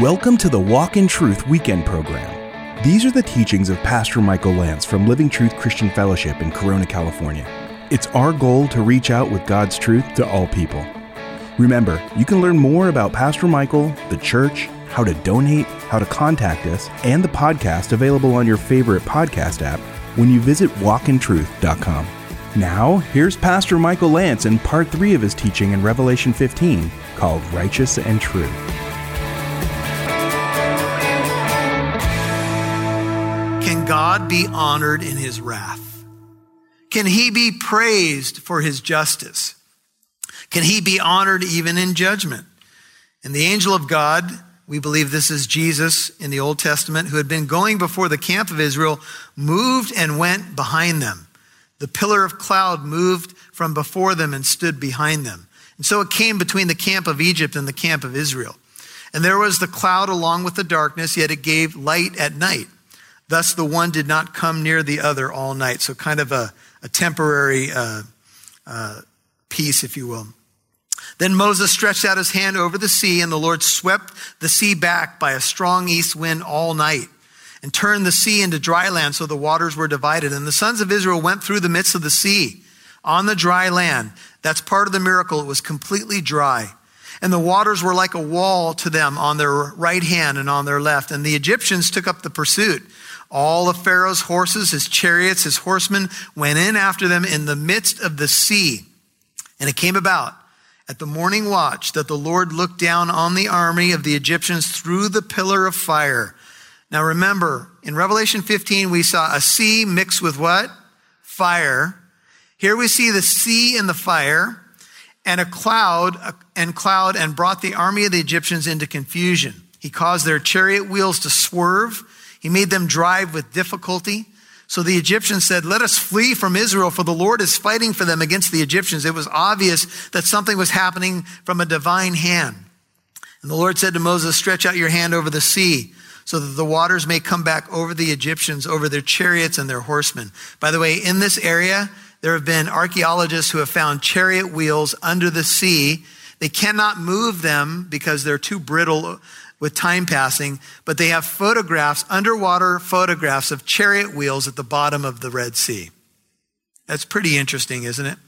Welcome to the Walk in Truth weekend program. These are the teachings of Pastor Michael Lance from Living Truth Christian Fellowship in Corona, California. It's our goal to reach out with God's truth to all people. Remember, you can learn more about Pastor Michael, the church, how to donate, how to contact us, and the podcast available on your favorite podcast app when you visit walkintruth.com. Now, here's Pastor Michael Lance in part three of his teaching in Revelation 15 called Righteous and True. God be honored in his wrath? Can he be praised for his justice? Can he be honored even in judgment? And the angel of God, we believe this is Jesus in the Old Testament, who had been going before the camp of Israel, moved and went behind them. The pillar of cloud moved from before them and stood behind them. And so it came between the camp of Egypt and the camp of Israel. And there was the cloud along with the darkness, yet it gave light at night. Thus, the one did not come near the other all night. So, kind of a, a temporary uh, uh, peace, if you will. Then Moses stretched out his hand over the sea, and the Lord swept the sea back by a strong east wind all night and turned the sea into dry land so the waters were divided. And the sons of Israel went through the midst of the sea on the dry land. That's part of the miracle. It was completely dry. And the waters were like a wall to them on their right hand and on their left. And the Egyptians took up the pursuit. All of Pharaoh's horses, his chariots, his horsemen went in after them in the midst of the sea. And it came about at the morning watch that the Lord looked down on the army of the Egyptians through the pillar of fire. Now remember, in Revelation 15, we saw a sea mixed with what? Fire. Here we see the sea and the fire and a cloud and cloud and brought the army of the Egyptians into confusion. He caused their chariot wheels to swerve he made them drive with difficulty. So the Egyptians said, Let us flee from Israel, for the Lord is fighting for them against the Egyptians. It was obvious that something was happening from a divine hand. And the Lord said to Moses, Stretch out your hand over the sea, so that the waters may come back over the Egyptians, over their chariots and their horsemen. By the way, in this area, there have been archaeologists who have found chariot wheels under the sea. They cannot move them because they're too brittle with time passing, but they have photographs, underwater photographs of chariot wheels at the bottom of the Red Sea. That's pretty interesting, isn't it?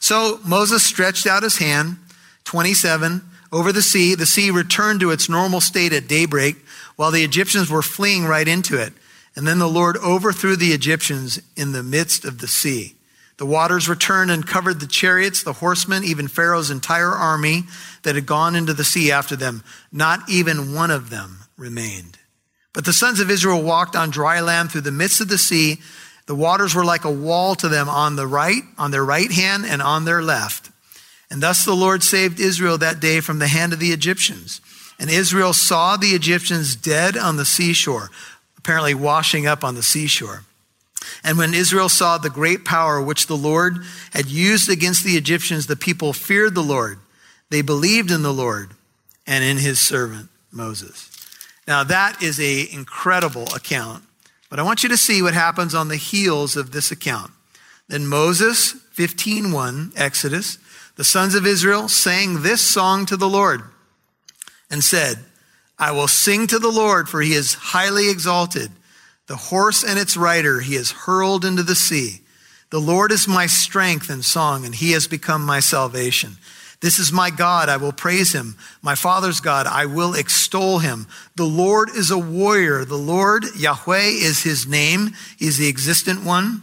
So Moses stretched out his hand, 27, over the sea. The sea returned to its normal state at daybreak while the Egyptians were fleeing right into it. And then the Lord overthrew the Egyptians in the midst of the sea. The waters returned and covered the chariots, the horsemen, even Pharaoh's entire army that had gone into the sea after them. Not even one of them remained. But the sons of Israel walked on dry land through the midst of the sea. The waters were like a wall to them on the right, on their right hand and on their left. And thus the Lord saved Israel that day from the hand of the Egyptians. And Israel saw the Egyptians dead on the seashore, apparently washing up on the seashore. And when Israel saw the great power which the Lord had used against the Egyptians, the people feared the Lord. They believed in the Lord and in his servant Moses. Now that is an incredible account. But I want you to see what happens on the heels of this account. Then Moses, 15:1, Exodus, the sons of Israel sang this song to the Lord and said, I will sing to the Lord for he is highly exalted. The horse and its rider he has hurled into the sea. The Lord is my strength and song, and he has become my salvation. This is my God, I will praise him. My father's God, I will extol him. The Lord is a warrior. The Lord, Yahweh, is his name. He's the existent one.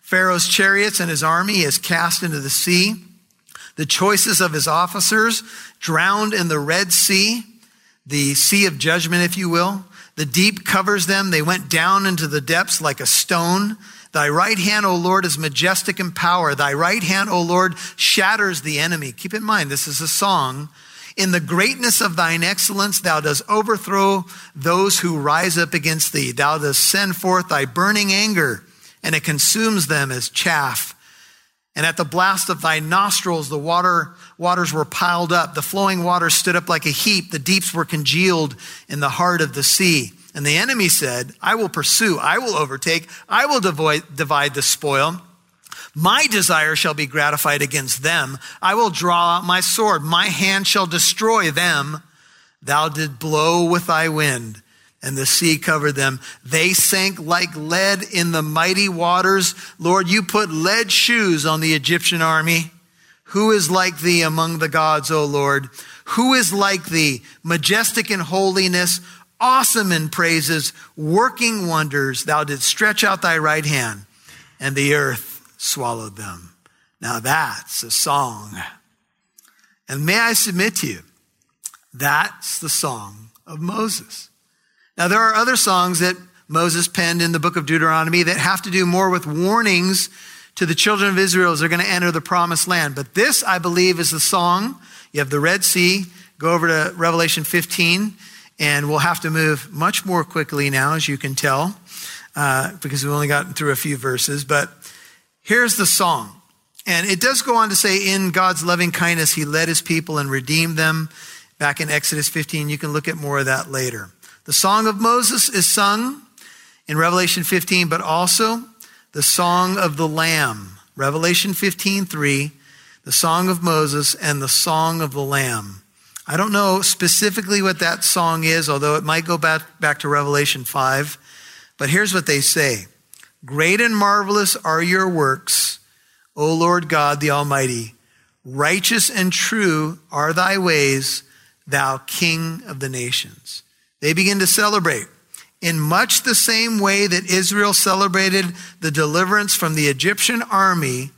Pharaoh's chariots and his army he has cast into the sea. The choices of his officers drowned in the Red Sea, the sea of judgment, if you will. The deep covers them. They went down into the depths like a stone. Thy right hand, O Lord, is majestic in power. Thy right hand, O Lord, shatters the enemy. Keep in mind, this is a song. In the greatness of thine excellence, thou dost overthrow those who rise up against thee. Thou dost send forth thy burning anger, and it consumes them as chaff. And at the blast of thy nostrils, the water, waters were piled up. The flowing waters stood up like a heap. The deeps were congealed in the heart of the sea. And the enemy said, I will pursue, I will overtake, I will divide, the spoil. My desire shall be gratified against them. I will draw out my sword. My hand shall destroy them. Thou did blow with thy wind, and the sea covered them. They sank like lead in the mighty waters. Lord, you put lead shoes on the Egyptian army. Who is like thee among the gods, O Lord? Who is like thee, majestic in holiness, awesome in praises, working wonders? Thou didst stretch out thy right hand, and the earth swallowed them. Now that's a song. And may I submit to you, that's the song of Moses. Now, there are other songs that Moses penned in the book of Deuteronomy that have to do more with warnings to the children of Israel as they're going to enter the promised land. But this, I believe, is the song. You have the Red Sea. Go over to Revelation 15, and we'll have to move much more quickly now, as you can tell, uh, because we've only gotten through a few verses. But here's the song. And it does go on to say, in God's loving kindness, he led his people and redeemed them back in Exodus 15. You can look at more of that later. The Song of Moses is sung in Revelation 15, but also the Song of the Lamb, Revelation 15, 3, the Song of Moses, and the Song of the Lamb. I don't know specifically what that song is, although it might go back, back to Revelation 5. But here's what they say Great and marvelous are your works, O Lord God the Almighty. Righteous and true are thy ways thou King of the nations. They begin to celebrate in much the same way that Israel celebrated the deliverance from the Egyptian army.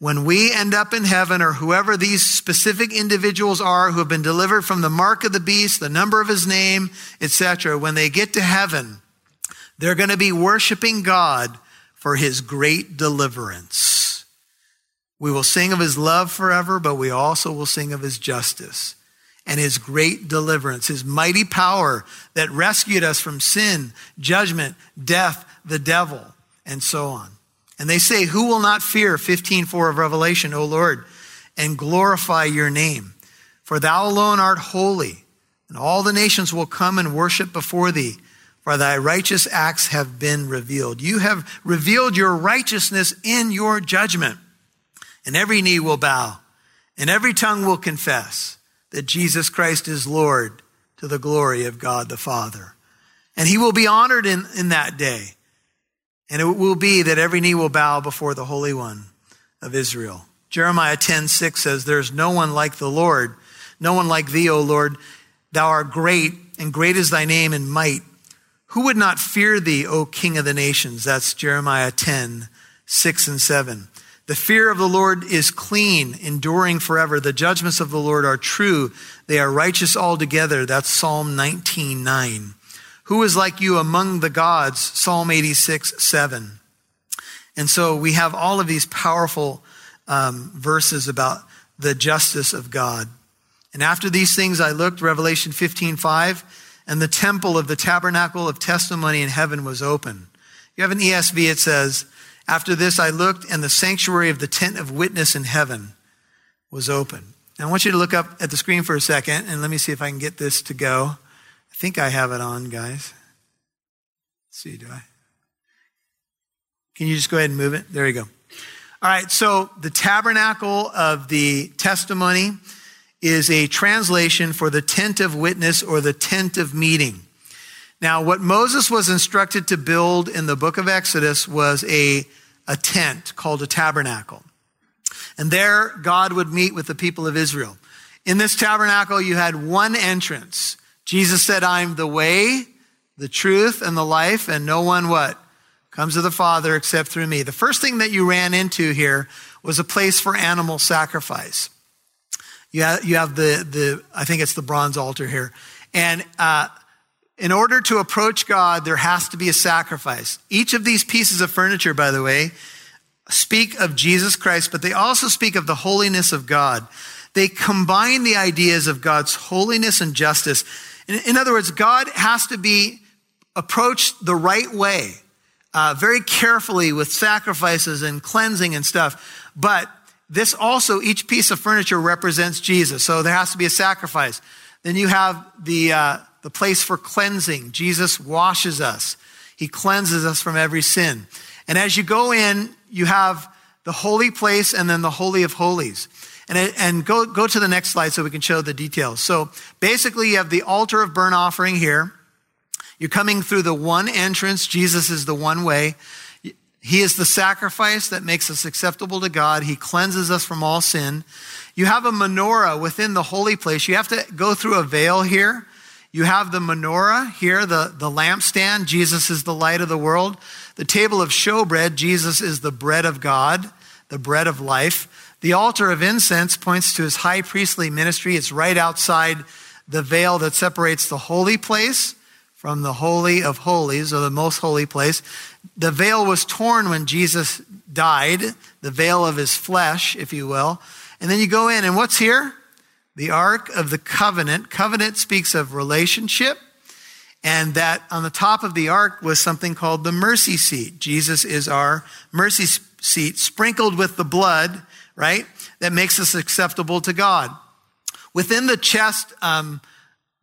When we end up in heaven, or whoever these specific individuals are who have been delivered from the mark of the beast, the number of his name, etc., when they get to heaven, they're going to be worshiping God for his great deliverance. We will sing of his love forever, but we also will sing of his justice and his great deliverance, his mighty power that rescued us from sin, judgment, death, the devil, and so on. And they say, Who will not fear 15:4 of Revelation, O Lord, and glorify your name? For thou alone art holy, and all the nations will come and worship before thee, for thy righteous acts have been revealed. You have revealed your righteousness in your judgment, and every knee will bow, and every tongue will confess that Jesus Christ is Lord to the glory of God the Father. And he will be honored in, in that day. And it will be that every knee will bow before the Holy One of Israel. Jeremiah 10, 6 says, There's no one like the Lord, no one like thee, O Lord. Thou art great, and great is thy name and might. Who would not fear thee, O King of the nations? That's Jeremiah 10, 6 and 7. The fear of the Lord is clean, enduring forever. The judgments of the Lord are true. They are righteous altogether. That's Psalm 19, 9. Who is like you among the gods? Psalm 86, 7. And so we have all of these powerful um, verses about the justice of God. And after these things I looked, Revelation 15, 5, and the temple of the tabernacle of testimony in heaven was open. You have an ESV, it says, after this, I looked, and the sanctuary of the tent of witness in heaven was open. Now, I want you to look up at the screen for a second, and let me see if I can get this to go. I think I have it on, guys. Let's see, do I? Can you just go ahead and move it? There you go. All right, so the tabernacle of the testimony is a translation for the tent of witness or the tent of meeting. Now, what Moses was instructed to build in the book of Exodus was a, a tent called a tabernacle. And there, God would meet with the people of Israel. In this tabernacle, you had one entrance. Jesus said, I'm the way, the truth, and the life, and no one what? Comes to the Father except through me. The first thing that you ran into here was a place for animal sacrifice. You have, you have the, the, I think it's the bronze altar here. And, uh, in order to approach God, there has to be a sacrifice. Each of these pieces of furniture, by the way, speak of Jesus Christ, but they also speak of the holiness of God. They combine the ideas of God's holiness and justice. In, in other words, God has to be approached the right way, uh, very carefully with sacrifices and cleansing and stuff. But this also, each piece of furniture represents Jesus. So there has to be a sacrifice. Then you have the, uh, the place for cleansing. Jesus washes us. He cleanses us from every sin. And as you go in, you have the holy place and then the holy of holies. And, and go, go to the next slide so we can show the details. So basically, you have the altar of burnt offering here. You're coming through the one entrance. Jesus is the one way. He is the sacrifice that makes us acceptable to God. He cleanses us from all sin. You have a menorah within the holy place. You have to go through a veil here. You have the menorah here, the, the lampstand. Jesus is the light of the world. The table of showbread. Jesus is the bread of God, the bread of life. The altar of incense points to his high priestly ministry. It's right outside the veil that separates the holy place from the Holy of Holies, or the most holy place. The veil was torn when Jesus died, the veil of his flesh, if you will. And then you go in, and what's here? The Ark of the Covenant. Covenant speaks of relationship, and that on the top of the ark was something called the mercy seat. Jesus is our mercy seat, sprinkled with the blood, right? That makes us acceptable to God. Within the chest, um,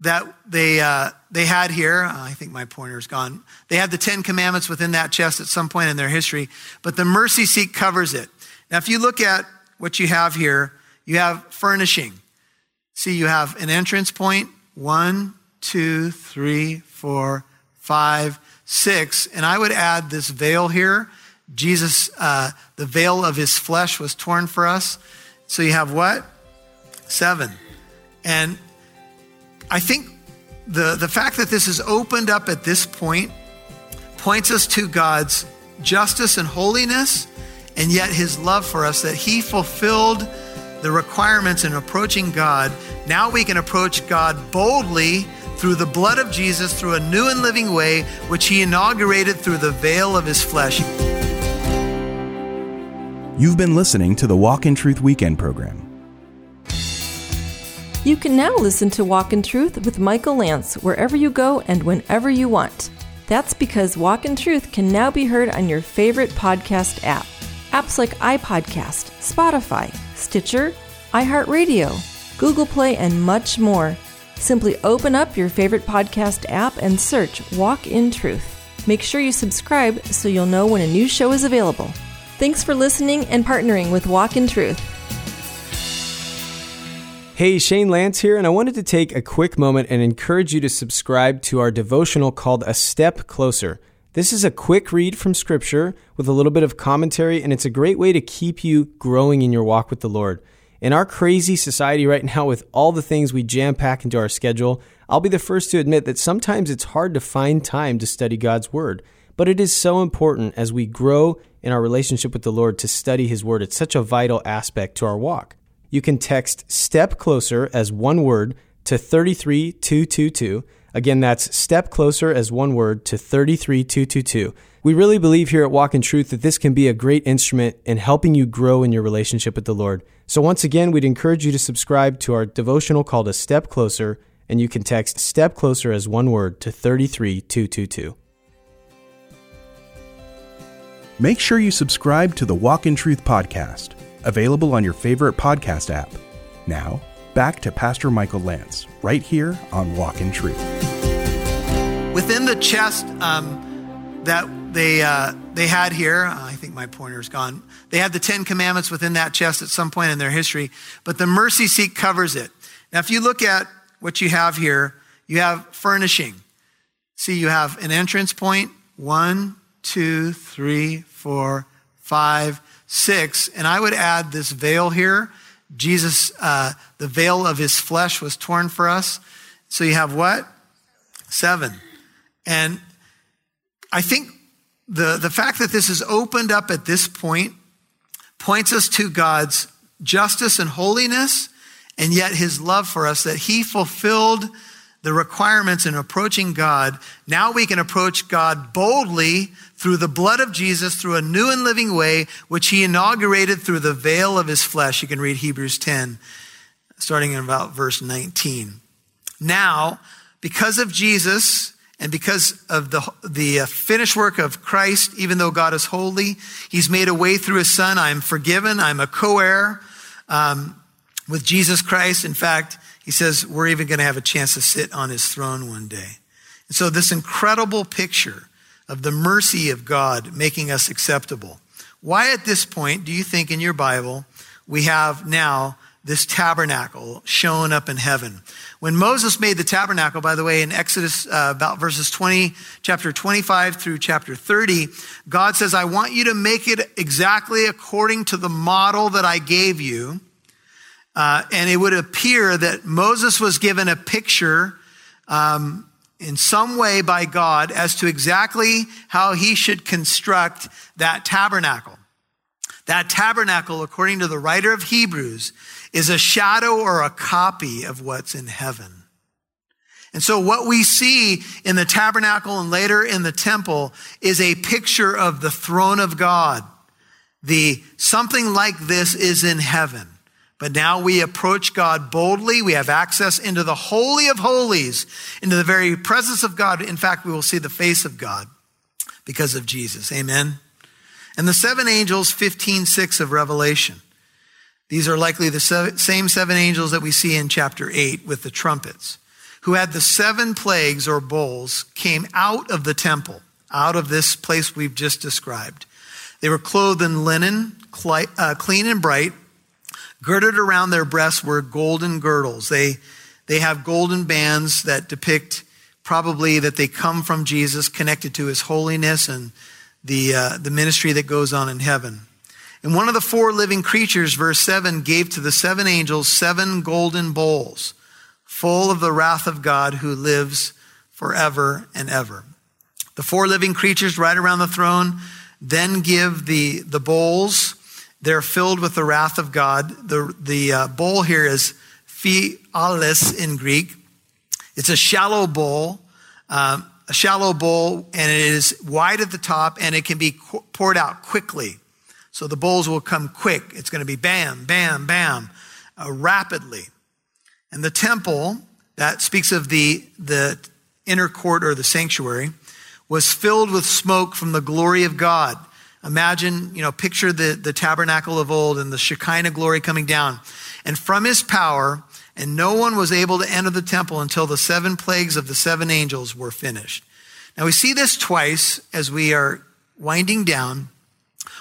that they, uh, they had here. I think my pointer's gone. They had the Ten Commandments within that chest at some point in their history, but the mercy seat covers it. Now, if you look at what you have here, you have furnishing. See, you have an entrance point one, two, three, four, five, six. And I would add this veil here. Jesus, uh, the veil of his flesh was torn for us. So you have what? Seven. And I think the, the fact that this is opened up at this point points us to God's justice and holiness, and yet his love for us, that he fulfilled the requirements in approaching God. Now we can approach God boldly through the blood of Jesus, through a new and living way, which he inaugurated through the veil of his flesh. You've been listening to the Walk in Truth Weekend program. You can now listen to Walk in Truth with Michael Lance wherever you go and whenever you want. That's because Walk in Truth can now be heard on your favorite podcast app. Apps like iPodcast, Spotify, Stitcher, iHeartRadio, Google Play, and much more. Simply open up your favorite podcast app and search Walk in Truth. Make sure you subscribe so you'll know when a new show is available. Thanks for listening and partnering with Walk in Truth. Hey, Shane Lance here, and I wanted to take a quick moment and encourage you to subscribe to our devotional called A Step Closer. This is a quick read from Scripture with a little bit of commentary, and it's a great way to keep you growing in your walk with the Lord. In our crazy society right now, with all the things we jam pack into our schedule, I'll be the first to admit that sometimes it's hard to find time to study God's Word. But it is so important as we grow in our relationship with the Lord to study His Word. It's such a vital aspect to our walk you can text Step Closer as one word to 33222. Again, that's Step Closer as one word to 33222. We really believe here at Walk in Truth that this can be a great instrument in helping you grow in your relationship with the Lord. So, once again, we'd encourage you to subscribe to our devotional called A Step Closer, and you can text Step Closer as one word to 33222. Make sure you subscribe to the Walk in Truth podcast available on your favorite podcast app. Now, back to Pastor Michael Lance, right here on Walk in Truth. Within the chest um, that they, uh, they had here, I think my pointer's gone. They had the Ten Commandments within that chest at some point in their history, but the mercy seat covers it. Now, if you look at what you have here, you have furnishing. See, you have an entrance point one, two, three, four, five, six, and I would add this veil here. Jesus, uh, the veil of his flesh was torn for us. So you have what? Seven. And I think the, the fact that this is opened up at this point points us to God's justice and holiness, and yet his love for us, that he fulfilled the requirements in approaching God, now we can approach God boldly through the blood of Jesus, through a new and living way, which he inaugurated through the veil of his flesh. You can read Hebrews 10, starting in about verse 19. Now, because of Jesus, and because of the, the uh, finished work of Christ, even though God is holy, He's made a way through His Son. I'm forgiven. I'm a co heir um, with Jesus Christ. In fact, he says we're even going to have a chance to sit on his throne one day. And so, this incredible picture of the mercy of God making us acceptable. Why, at this point, do you think in your Bible we have now this tabernacle showing up in heaven. When Moses made the tabernacle, by the way, in Exodus uh, about verses 20, chapter 25 through chapter 30, God says, I want you to make it exactly according to the model that I gave you. Uh, and it would appear that Moses was given a picture um, in some way by God as to exactly how he should construct that tabernacle. That tabernacle, according to the writer of Hebrews, is a shadow or a copy of what's in heaven. And so what we see in the tabernacle and later in the temple is a picture of the throne of God. The something like this is in heaven. But now we approach God boldly. We have access into the Holy of Holies, into the very presence of God. In fact, we will see the face of God because of Jesus. Amen. And the seven angels, 15, 6 of Revelation. These are likely the same seven angels that we see in chapter 8 with the trumpets, who had the seven plagues or bowls, came out of the temple, out of this place we've just described. They were clothed in linen, uh, clean and bright. Girded around their breasts were golden girdles. They, they have golden bands that depict probably that they come from Jesus, connected to his holiness and the, uh, the ministry that goes on in heaven. And one of the four living creatures, verse 7, gave to the seven angels seven golden bowls full of the wrath of God who lives forever and ever. The four living creatures right around the throne then give the, the bowls. They're filled with the wrath of God. The, the uh, bowl here is phialis in Greek. It's a shallow bowl. Um, a shallow bowl and it is wide at the top and it can be poured out quickly. So the bowls will come quick. It's going to be bam, bam, bam, uh, rapidly. And the temple, that speaks of the, the inner court or the sanctuary, was filled with smoke from the glory of God. Imagine, you know, picture the, the tabernacle of old and the Shekinah glory coming down. And from his power, and no one was able to enter the temple until the seven plagues of the seven angels were finished. Now we see this twice as we are winding down.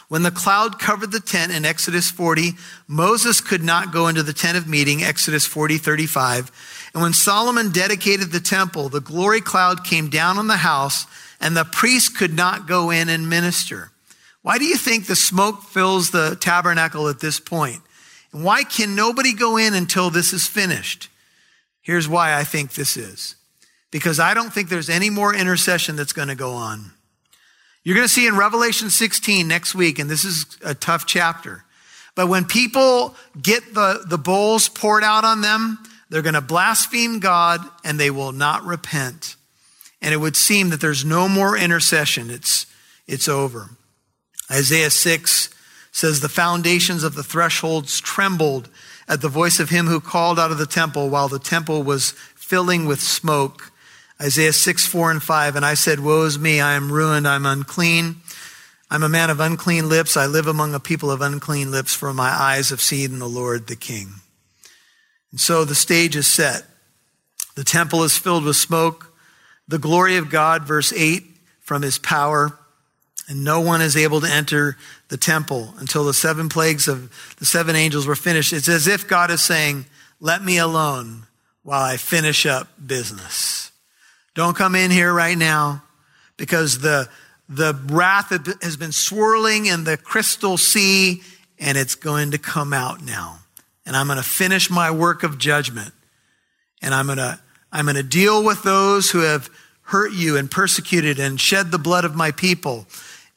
When the cloud covered the tent in Exodus 40, Moses could not go into the tent of meeting, Exodus 40, 35. And when Solomon dedicated the temple, the glory cloud came down on the house and the priest could not go in and minister. Why do you think the smoke fills the tabernacle at this point? And why can nobody go in until this is finished? Here's why I think this is. Because I don't think there's any more intercession that's going to go on. You're going to see in Revelation 16 next week, and this is a tough chapter. But when people get the, the bowls poured out on them, they're going to blaspheme God and they will not repent. And it would seem that there's no more intercession. It's, it's over. Isaiah 6 says the foundations of the thresholds trembled at the voice of him who called out of the temple while the temple was filling with smoke. Isaiah 6, 4 and 5. And I said, Woe is me, I am ruined, I'm unclean. I'm a man of unclean lips. I live among a people of unclean lips, for my eyes have seen the Lord the King. And so the stage is set. The temple is filled with smoke. The glory of God, verse 8, from his power and no one is able to enter the temple until the seven plagues of the seven angels were finished. It's as if God is saying, let me alone while I finish up business. Don't come in here right now because the, the wrath has been swirling in the crystal sea and it's going to come out now. And I'm going to finish my work of judgment. And I'm going to, I'm going to deal with those who have hurt you and persecuted and shed the blood of my people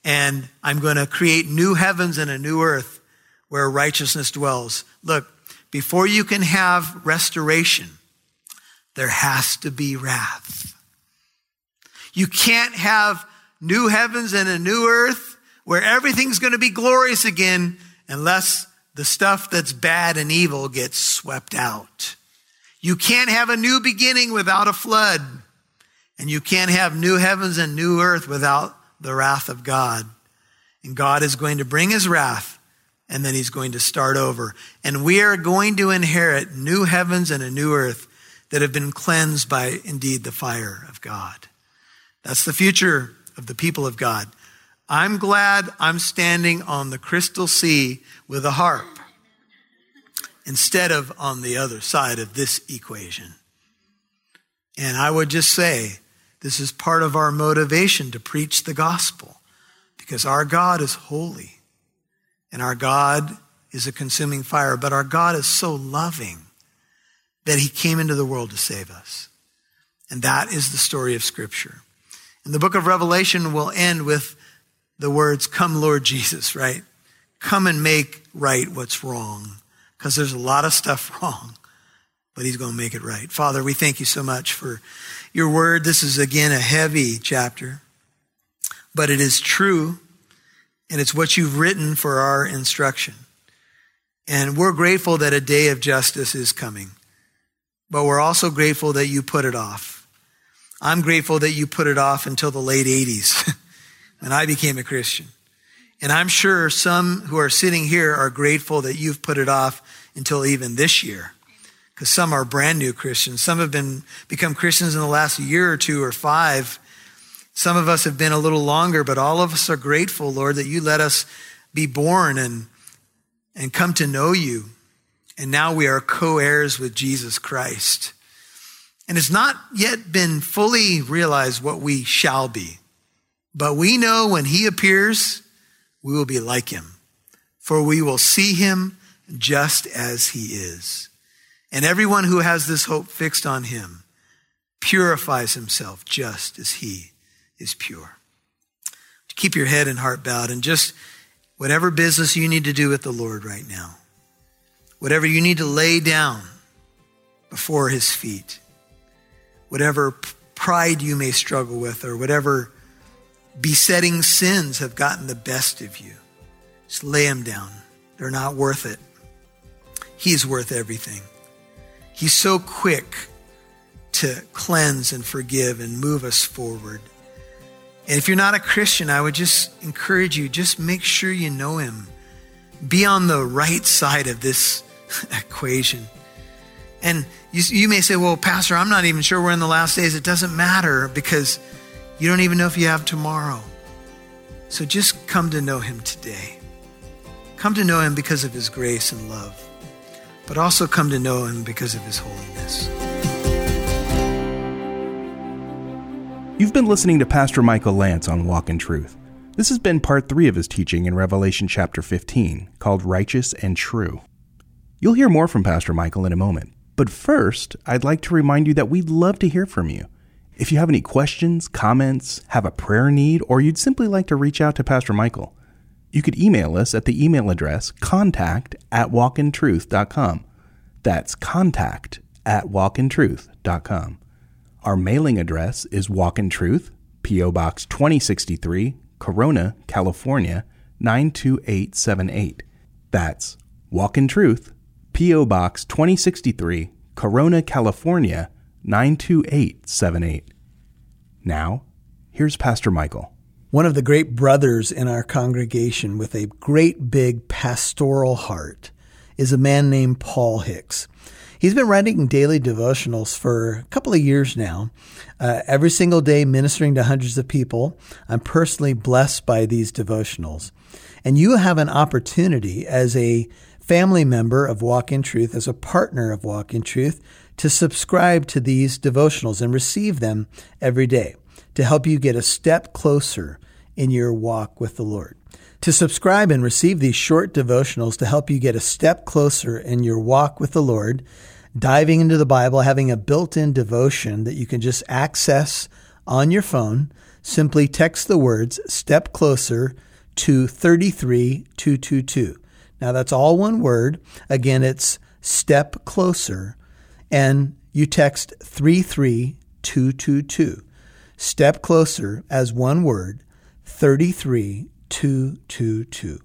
and I'm going to create new heavens and a new earth where righteousness dwells. Look, before you can have restoration, there has to be wrath. You can't have new heavens and a new earth where everything's going to be glorious again unless the stuff that's bad and evil gets swept out. You can't have a new beginning without a flood. And you can't have new heavens and new earth without the wrath of God. And God is going to bring his wrath and then he's going to start over. And we are going to inherit new heavens and a new earth that have been cleansed by indeed the fire of God. That's the future of the people of God. I'm glad I'm standing on the crystal sea with a harp. instead of on the other side of this equation. And I would just say, this is part of our motivation to preach the gospel because our God is holy and our God is a consuming fire, but our God is so loving that he came into the world to save us. And that is the story of Scripture. And the book of Revelation will end with the words, Come, Lord Jesus, right? Come and make right what's wrong. Because there's a lot of stuff wrong, but he's going to make it right. Father, we thank you so much for your word. This is again a heavy chapter, but it is true, and it's what you've written for our instruction. And we're grateful that a day of justice is coming, but we're also grateful that you put it off. I'm grateful that you put it off until the late 80s when I became a Christian. And I'm sure some who are sitting here are grateful that you've put it off until even this year. Because some are brand new Christians. Some have been become Christians in the last year or two or five. Some of us have been a little longer, but all of us are grateful, Lord, that you let us be born and, and come to know you. And now we are co-heirs with Jesus Christ. And it's not yet been fully realized what we shall be. But we know when he appears, we will be like him, for we will see him just as he is. And everyone who has this hope fixed on him purifies himself just as he is pure. Keep your head and heart bowed and just whatever business you need to do with the Lord right now, whatever you need to lay down before his feet, whatever pride you may struggle with, or whatever besetting sins have gotten the best of you, just lay them down. They're not worth it. He's worth everything. He's so quick to cleanse and forgive and move us forward. And if you're not a Christian, I would just encourage you, just make sure you know him. Be on the right side of this equation. And you, you may say, well, Pastor, I'm not even sure we're in the last days. It doesn't matter because you don't even know if you have tomorrow. So just come to know him today. Come to know him because of his grace and love, but also come to know him because of his holiness. You've been listening to Pastor Michael Lance on Walk in Truth. This has been part three of his teaching in Revelation chapter 15, called Righteous and True. You'll hear more from Pastor Michael in a moment, but first, I'd like to remind you that we'd love to hear from you. If you have any questions, comments, have a prayer need, or you'd simply like to reach out to Pastor Michael, you could email us at the email address contact at walkintruth.com. That's contact at walkintruth.com. Our mailing address is Walk in Truth, P.O. Box 2063, Corona, California 92878. That's Walk in Truth, P.O. Box 2063, Corona, California 92878. Now, here's Pastor Michael. One of the great brothers in our congregation with a great big pastoral heart is a man named Paul Hicks. He's been writing daily devotionals for a couple of years now, uh, every single day ministering to hundreds of people. I'm personally blessed by these devotionals. And you have an opportunity as a family member of Walk in Truth, as a partner of Walk in Truth, to subscribe to these devotionals and receive them every day to help you get a step closer in your walk with the Lord. To subscribe and receive these short devotionals to help you get a step closer in your walk with the Lord, diving into the Bible, having a built in devotion that you can just access on your phone, simply text the words step closer to 33222. Now that's all one word. Again, it's step closer and you text 33222. Step closer as one word, 33222.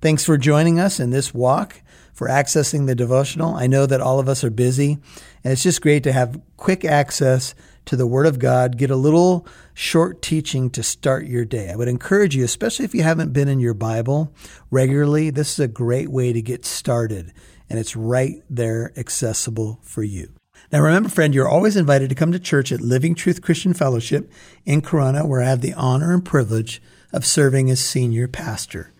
Thanks for joining us in this walk, for accessing the devotional. I know that all of us are busy, and it's just great to have quick access to the Word of God, get a little short teaching to start your day. I would encourage you, especially if you haven't been in your Bible regularly, this is a great way to get started and it's right there accessible for you. Now, remember, friend, you're always invited to come to church at Living Truth Christian Fellowship in Corona, where I have the honor and privilege of serving as senior pastor.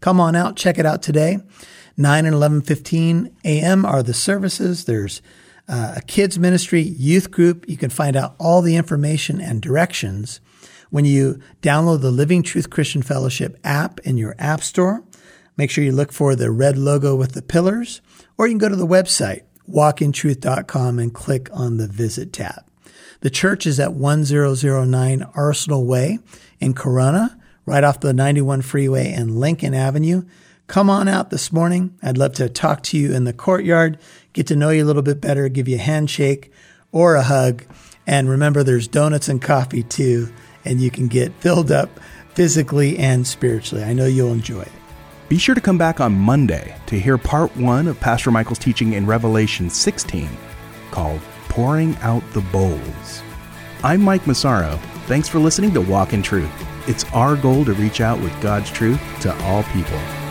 Come on out, check it out today. 9 and 11:15 a.m. are the services. There's uh, a kids ministry, youth group. You can find out all the information and directions when you download the Living Truth Christian Fellowship app in your app store. Make sure you look for the red logo with the pillars, or you can go to the website, walkintruth.com, and click on the Visit tab. The church is at 1009 Arsenal Way in Corona, right off the 91 freeway and Lincoln Avenue. Come on out this morning. I'd love to talk to you in the courtyard, get to know you a little bit better, give you a handshake or a hug. And remember, there's donuts and coffee too, and you can get filled up physically and spiritually. I know you'll enjoy it. Be sure to come back on Monday to hear part one of Pastor Michael's teaching in Revelation 16 called Pouring Out the Bowls. I'm Mike Massaro. Thanks for listening to Walk in Truth. It's our goal to reach out with God's truth to all people.